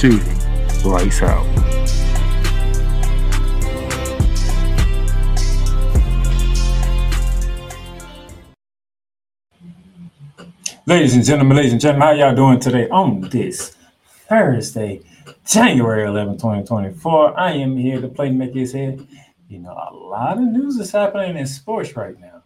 Shooting. Lights out. Ladies and gentlemen, ladies and gentlemen, how y'all doing today on this Thursday, January 11, 2024? I am here to play make his head. You know, a lot of news is happening in sports right now.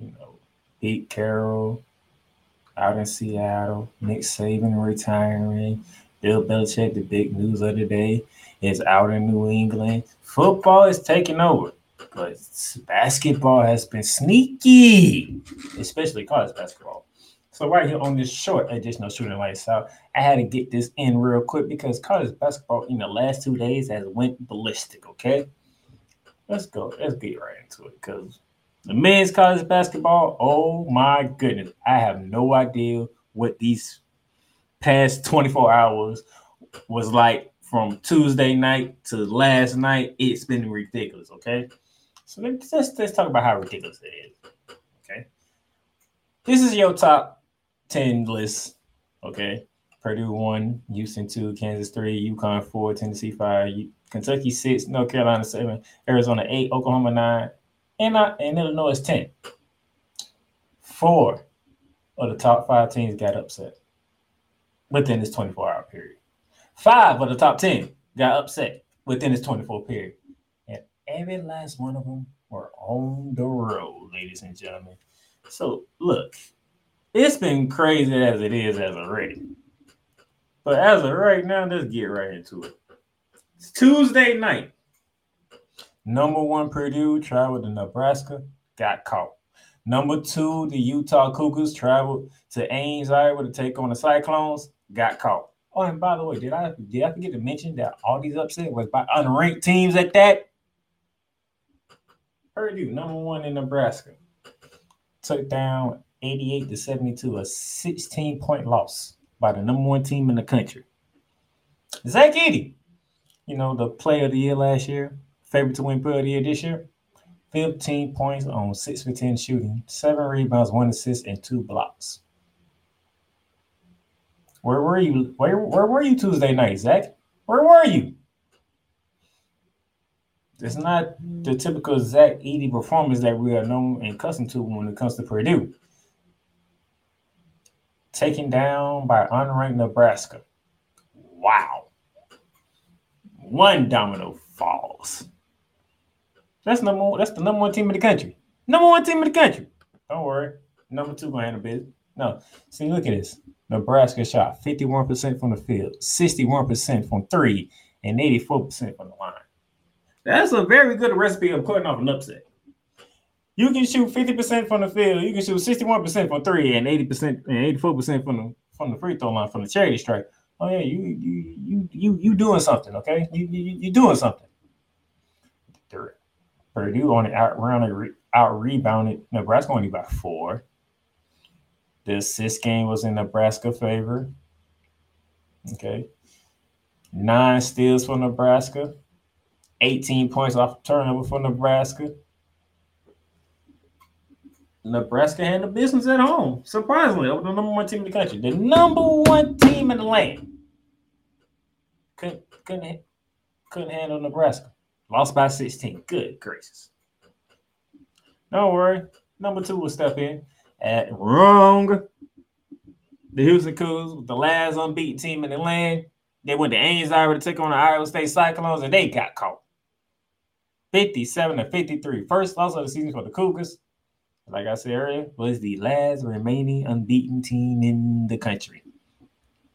You know, Pete Carroll out in Seattle, Nick Saban retiring, Bill Belichick, the big news of the day, is out in New England. Football is taking over, but basketball has been sneaky, especially college basketball. So right here on this short additional Shooting Lights Out, I had to get this in real quick because college basketball in the last two days has went ballistic. Okay, let's go. Let's get right into it because the men's college basketball. Oh my goodness, I have no idea what these past 24 hours was like from Tuesday night to last night. It's been ridiculous. Okay, so let's let's, let's talk about how ridiculous it is. Okay, this is your top 10 list. Okay. Purdue 1, Houston 2, Kansas 3, UConn 4, Tennessee 5, Kentucky 6, North Carolina 7, Arizona 8, Oklahoma 9, and, uh, and Illinois 10. Four of the top five teams got upset within this 24 hour period. Five of the top 10 got upset within this 24 period. And every last one of them were on the road, ladies and gentlemen. So look, it's been crazy as it is as of already. But as of right now, let's get right into it. It's Tuesday night. Number one, Purdue traveled to Nebraska, got caught. Number two, the Utah Cougars traveled to Ames, Iowa to take on the Cyclones, got caught. Oh, and by the way, did I did I forget to mention that all these upset was by unranked teams at that? Purdue, number one in Nebraska, took down 88 to 72, a 16 point loss by the number one team in the country. Zach Edey, you know, the player of the year last year, favorite to win player of the year this year, 15 points on 6 for 10 shooting, 7 rebounds, 1 assist, and 2 blocks. Where were you? Where, where were you Tuesday night, Zach? Where were you? It's not the typical Zach Edey performance that we are known and accustomed to when it comes to Purdue taken down by unranked Nebraska. Wow. One domino falls. That's number that's the number one team in the country. Number one team in the country. Don't worry. Number two going to bit. No. See, look at this. Nebraska shot 51% from the field, 61% from three, and 84% from the line. That's a very good recipe of putting off an upset. You can shoot 50% from the field. You can shoot 61% from three and 80% and 84% from the from the free throw line from the charity stripe. Oh yeah, you you you you you doing something, okay? You you you doing something. Purdue on only out rounded out rebounded Nebraska only by four. The assist game was in Nebraska favor. Okay. Nine steals for Nebraska. 18 points off turnover for Nebraska. Nebraska handled business at home, surprisingly, over the number one team in the country, the number one team in the land. Couldn't couldn't couldn't handle Nebraska. Lost by 16. Good gracious. Don't worry. Number two will step in at wrong. The Houston Cougars, the last unbeaten team in the land, they went to Ames, Iowa to take on the Iowa State Cyclones, and they got caught. 57 to 53. First loss of the season for the Cougars like I said earlier, was the last remaining unbeaten team in the country.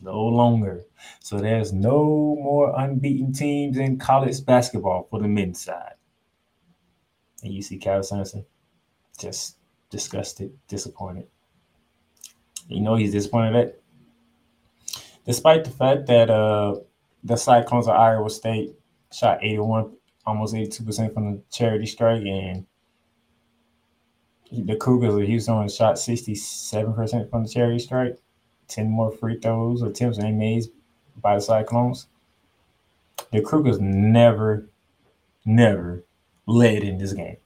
No longer. So there's no more unbeaten teams in college basketball for the men's side. And you see Kyle Sanderson just disgusted, disappointed. You know he's disappointed that despite the fact that uh the Cyclones of Iowa State shot 81 almost 82% from the charity strike, and the Cougars of Houston shot 67% from the charity strike. 10 more free throws attempts and made by the Cyclones. The Cougars never, never led in this game.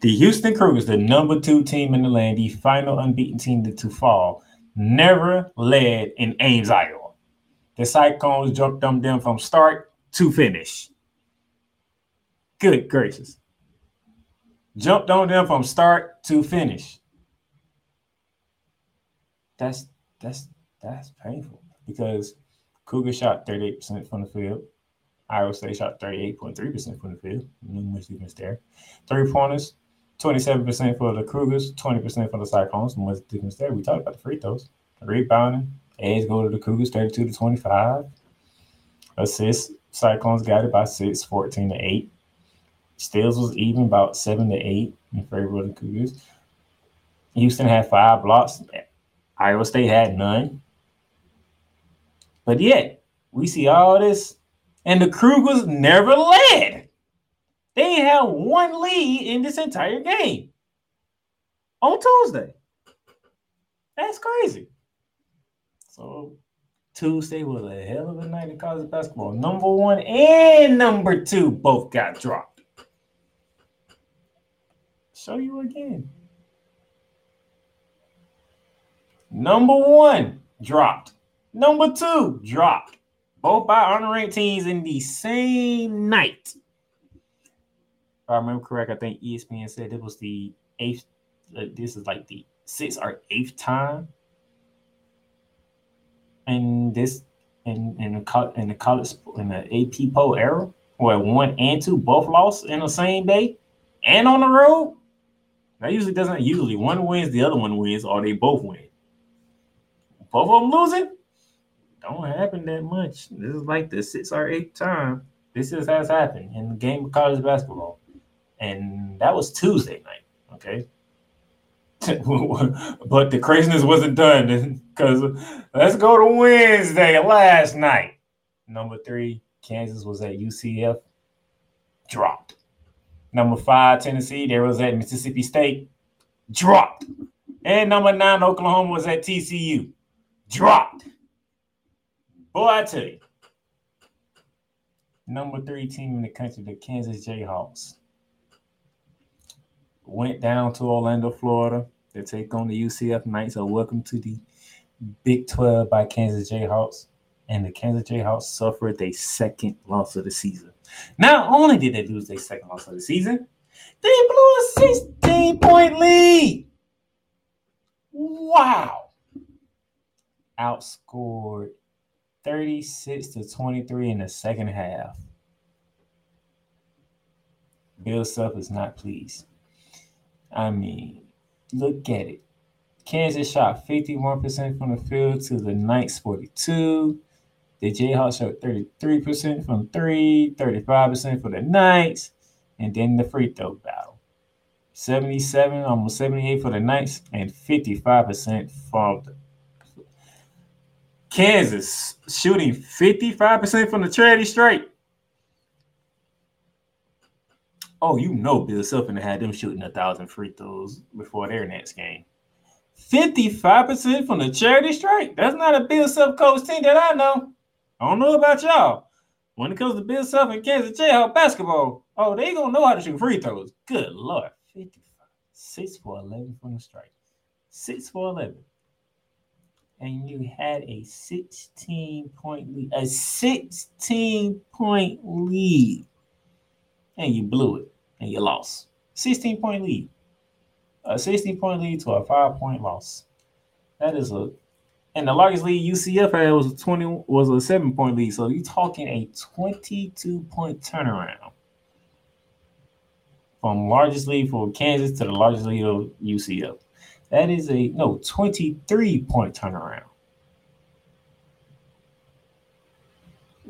The Houston Cougars, the number two team in the land, the final unbeaten team to fall, never led in Ames, Iowa. The Cyclones jumped on them from start to finish. Good gracious. Jumped on them from start to finish. That's that's that's painful because Cougar shot 38% from the field. Iowa State shot 38.3% from the field. No much difference there. Three pointers, 27% for the Cougars, 20% for the Cyclones. No much difference there. We talked about the free throws. Rebounding, edge go to the Cougars 32 to 25. Assists, Cyclones got it by 6, 14 to 8. Steals was even about 7 to 8 in favor of the Cougars. Houston had five blocks. Iowa State had none. But yet, we see all this, and the Cougars never led. They had one lead in this entire game on Tuesday. That's crazy. So Tuesday was a hell of a night in college basketball. Number one and number two both got dropped. Show you again. Number one dropped. Number two dropped. Both by honorary teams in the same night. If I remember correct, I think ESPN said it was the eighth. Uh, this is like the sixth or eighth time. And this in in the in the college in the AP poll era, where one and two both lost in the same day and on the road. That usually doesn't usually one wins, the other one wins, or they both win. Both of them losing, don't happen that much. This is like the sixth or eighth time this is has happened in the game of college basketball, and that was Tuesday night. Okay, but the craziness wasn't done because let's go to Wednesday last night. Number three, Kansas was at UCF, dropped. Number five, Tennessee, there was at Mississippi State, dropped. And number nine, Oklahoma was at TCU, dropped. Boy, I tell you. Number three team in the country, the Kansas Jayhawks, went down to Orlando, Florida to take on the UCF Knights. So, welcome to the Big 12 by Kansas Jayhawks. And the Kansas Jayhawks suffered their second loss of the season. Not only did they lose their second loss of the season, they blew a 16 point lead. Wow. Outscored 36 to 23 in the second half. Bill Self is not pleased. I mean, look at it. Kansas shot 51% from the field to the Knights 42. The Jayhawks shot 33% from three, 35% for the Knights, and then the free throw battle. 77, almost 78 for the Knights, and 55% from the Kansas shooting 55% from the charity straight. Oh, you know Bill Selfin had them shooting a thousand free throws before their next game. 55% from the charity straight. That's not a Bill Self coach team that I know. I don't know about y'all. When it comes to Bill Self and Kansas Jayhawk basketball, oh, they gonna know how to shoot free throws. Good lord. 55. 6 for 11 from the strike. 6 for 11 and you had a 16 point lead, a 16 point lead, and you blew it and you lost. 16 point lead. A 16 point lead to a five point loss. That is a and the largest lead UCF had was a 20 was a seven point lead. So you're talking a 22 point turnaround from largest lead for Kansas to the largest lead of UCF. That is a no 23 point turnaround.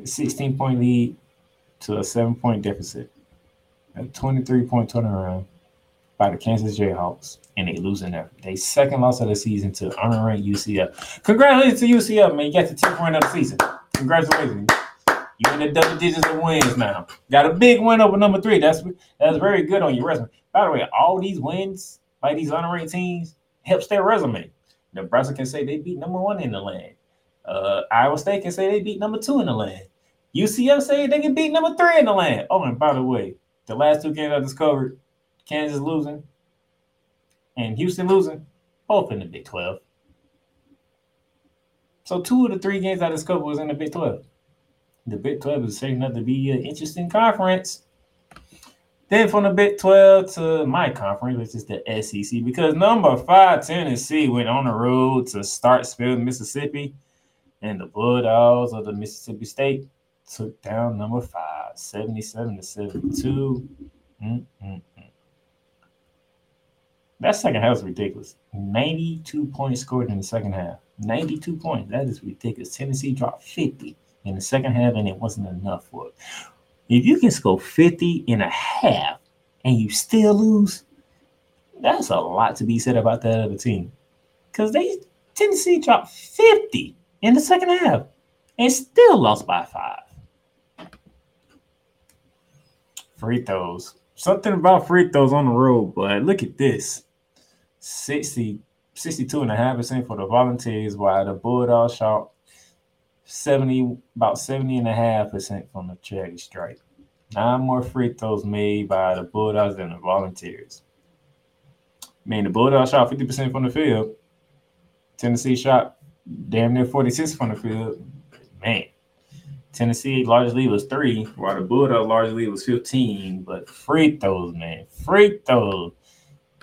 16 point lead to a seven point deficit. A 23 point turnaround by the Kansas Jayhawks, and they losing their they second loss of the season to unranked UCF. Congratulations to UCF, man! You got the 10th win of the season. Congratulations. You in the double digits of wins now. Got a big win over number three. That's that's very good on your resume. By the way, all these wins by these unranked teams helps their resume. Nebraska can say they beat number one in the land. Uh, Iowa State can say they beat number two in the land. UCF say they can beat number three in the land. Oh, and by the way, the last two games I discovered, Kansas losing and Houston losing, both in the Big 12. So two of the three games I discovered was in the Big 12. The Big 12 is shaping up to be an interesting conference. Then from the Big 12 to my conference, which is the SEC, because number five, Tennessee, went on the road to start Starkville, Mississippi, and the Bulldogs of the Mississippi State took down number five, 77 to 72. Mm-mm-mm. That second half was ridiculous. 92 points scored in the second half. 92 points. That is ridiculous. Tennessee dropped 50 in the second half, and it wasn't enough for it. If you can score 50 in a half and you still lose, that's a lot to be said about that other team. Because they Tennessee dropped 50 in the second half and still lost by five. Free throws. Something about free throws on the road, but look at this. 60, 62 and a half percent for the volunteers, while the Bulldogs shot 70, about 70 and a half percent from the charity stripe. Nine more free throws made by the Bulldogs than the Volunteers. I mean, the Bulldogs shot 50% from the field. Tennessee shot damn near 46 from the field. Man, Tennessee largely was three, while the Bulldogs largely was 15. But free throws, man, free throws.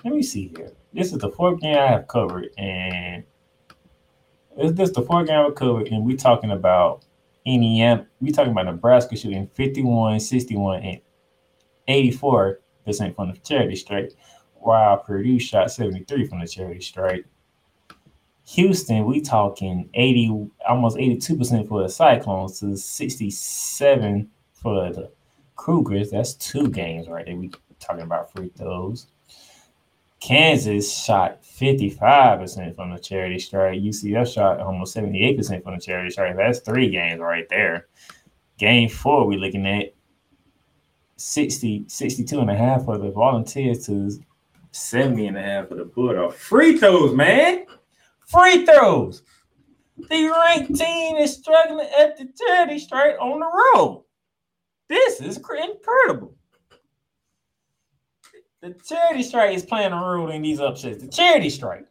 Let me see here. This is the fourth game I have covered, and it's just the four game covered, and we talking about Indiana. We talking about Nebraska shooting 51, 61, and 84 percent from the charity stripe, while Purdue shot 73 from the charity stripe. Houston, we talking 80, almost 82% for the Cyclones to 67 for the Cougars. That's two games right there. We talking about free throws. Kansas shot 55% from the charity stripe. UCF shot almost 78% from the charity stripe. That's three games right there. Game four, we're looking at 60, 62 and a half for the volunteers to 70 and a half for the Bulldogs. Free throws, man. Free throws. The ranked team is struggling at the charity stripe on the road. This is incredible. The charity strike is playing a role in these upsets. The charity strike.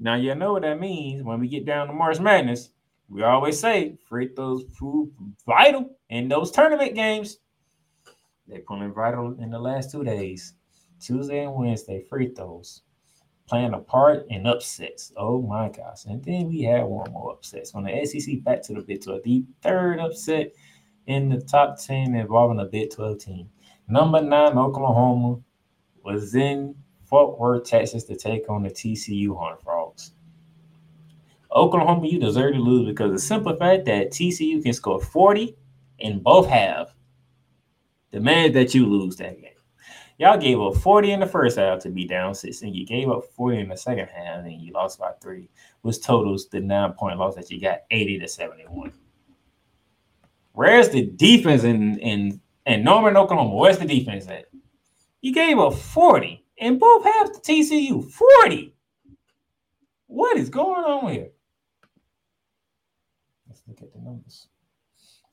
Now you know what that means when we get down to March Madness. We always say free throws prove vital in those tournament games. They're pulling vital in the last two days, Tuesday and Wednesday. Free throws playing a part in upsets. Oh my gosh! And then we had one more upsets from the SEC back to the Big 12. The third upset in the top 10 involving a Big 12 team. Number nine, Oklahoma, was in Fort Worth, Texas to take on the TCU Horned Frogs. Oklahoma, you deserve to lose because the simple fact that TCU can score 40 in both halves demands that you lose that game. Y'all gave up 40 in the first half to be down six, and you gave up 40 in the second half, and you lost by three, which totals the nine point loss that you got 80 to 71. Where's the defense in, in and Norman, Oklahoma. Where's the defense at? You gave up 40 in both halves to TCU. 40. What is going on here? Let's look at the numbers.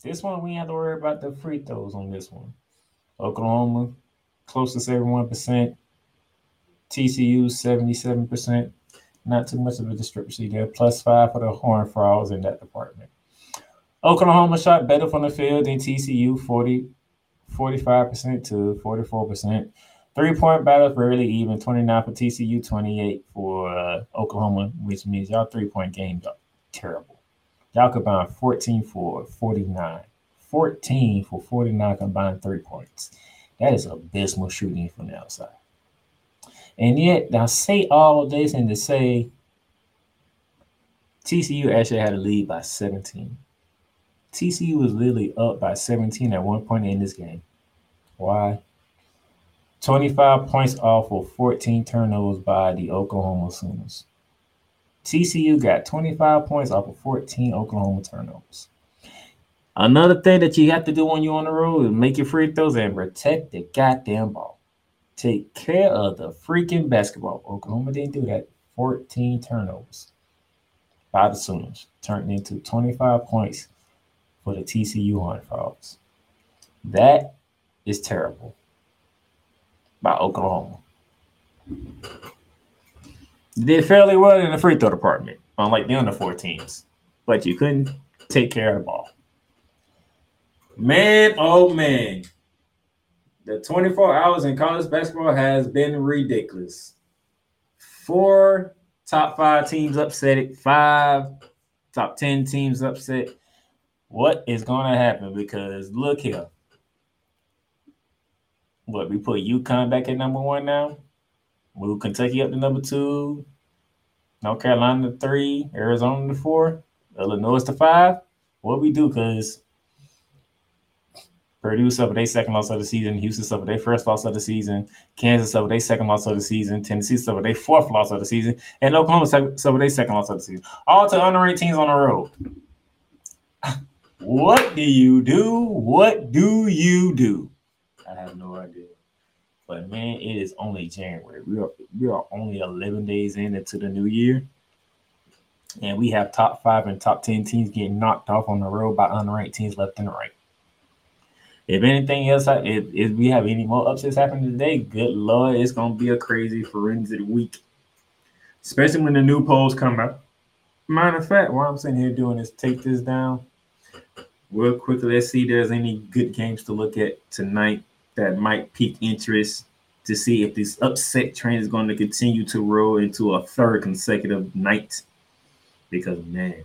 This one, we have to worry about the free throws on this one. Oklahoma, close to 71%. TCU, 77%. Not too much of a discrepancy there. Plus five for the Horn Frogs in that department. Oklahoma shot better from the field than TCU, 40 45% to 44%. Three point battles rarely even 29 for TCU, 28 for uh, Oklahoma, which means y'all three point games are terrible. Y'all combined 14 for 49. 14 for 49 combined three points. That is abysmal shooting from the outside. And yet, now say all of this and to say TCU actually had a lead by 17. TCU was literally up by 17 at one point in this game. Why? 25 points off of 14 turnovers by the Oklahoma Sooners. TCU got 25 points off of 14 Oklahoma turnovers. Another thing that you have to do when you're on the road is make your free throws and protect the goddamn ball. Take care of the freaking basketball. Oklahoma didn't do that. 14 turnovers by the Sooners turned into 25 points for the TCU Horned Frogs. That is terrible by Oklahoma. did fairly well in the free throw department, unlike the other four teams, but you couldn't take care of the ball. Man, oh man. The 24 hours in college basketball has been ridiculous. Four top five teams upset it, five top 10 teams upset. What is going to happen? Because look here. What we put UConn back at number one now? Move Kentucky up to number two. North Carolina to three. Arizona to four. Illinois to five. What we do? Because Purdue suffered their second loss of the season. Houston suffered their first loss of the season. Kansas suffered their second loss of the season. Tennessee suffered their fourth loss of the season. And Oklahoma suffered their second loss of the season. All to unranked teams on the road. what do you do? What do you do? I have no idea. But man, it is only January. We are we are only 11 days in into the new year. And we have top five and top 10 teams getting knocked off on the road by unranked teams left and right. If anything else, if, if we have any more upsets happening today, good lord, it's gonna be a crazy forensic week, especially when the new polls come out. Matter of fact, what I'm sitting here doing is take this down real quickly. Let's see if there's any good games to look at tonight that might pique interest to see if this upset trend is going to continue to roll into a third consecutive night. Because man,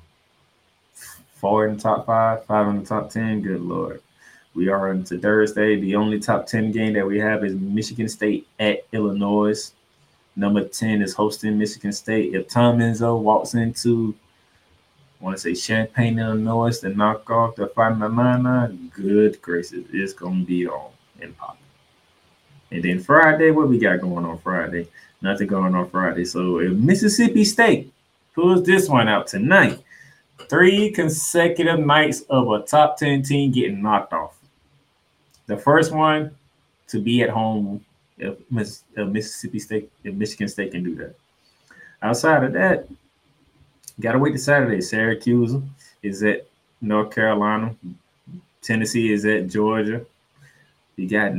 four in the top five, five in the top ten, good lord. We are into Thursday. The only top 10 game that we have is Michigan State at Illinois. Number 10 is hosting Michigan State. If Tom Izzo walks into, I want to say Champaign, Illinois, to knock off the Fighting Illini, good gracious, it's going to be on and popping. And then Friday, what we got going on Friday? Nothing going on Friday. So if Mississippi State pulls this one out tonight, three consecutive nights of a top 10 team getting knocked off. The first one to be at home if Mississippi State, if Michigan State can do that. Outside of that, gotta wait to Saturday. Syracuse is at North Carolina. Tennessee is at Georgia. You got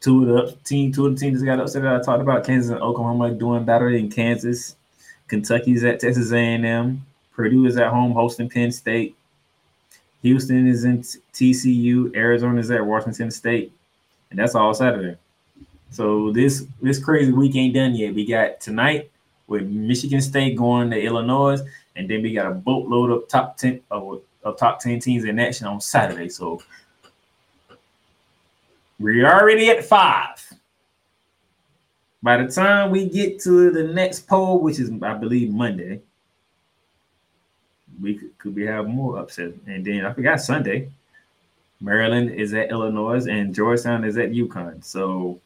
two of the team, two of the teams that got upset that I talked about. Kansas and Oklahoma doing better in Kansas. Kentucky's at Texas A&M. Purdue is at home hosting Penn State. Houston is in TCU. Arizona is at Washington State, and that's all Saturday. So this this crazy week ain't done yet. We got tonight with Michigan State going to Illinois, and then we got a boatload of top ten of, of top ten teams in action on Saturday. So we're already at five. By the time we get to the next poll, which is I believe Monday, we could, could we have more upset. And then I forgot Sunday. Maryland is at Illinois and Georgetown is at UConn. So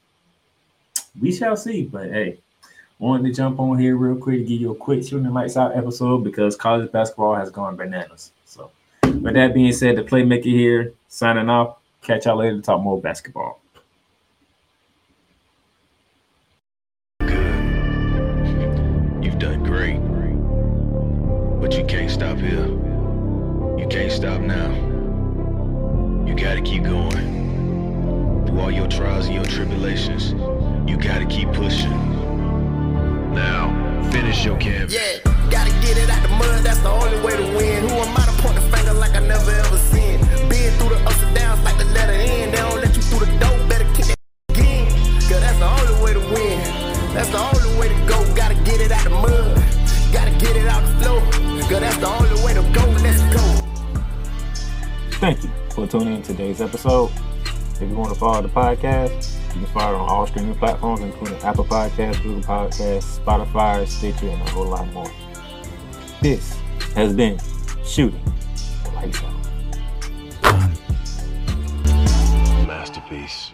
we shall see. But hey, wanted to jump on here real quick to give you a quick shooting lights out episode because college basketball has gone bananas. So with that being said, the playmaker here signing off. Catch y'all later to talk more basketball. Good. You've done great. But you can't stop here. You can't stop now. You gotta keep going. Through all your trials and your tribulations, you gotta keep pushing. Now, finish your canvas. Yeah, gotta get it out the mud, that's the only way tuning in today's episode. If you want to follow the podcast, you can follow it on all streaming platforms, including Apple Podcasts, Google Podcasts, Spotify, Stitcher, and a whole lot more. This has been Shooting Lights Out. Masterpiece.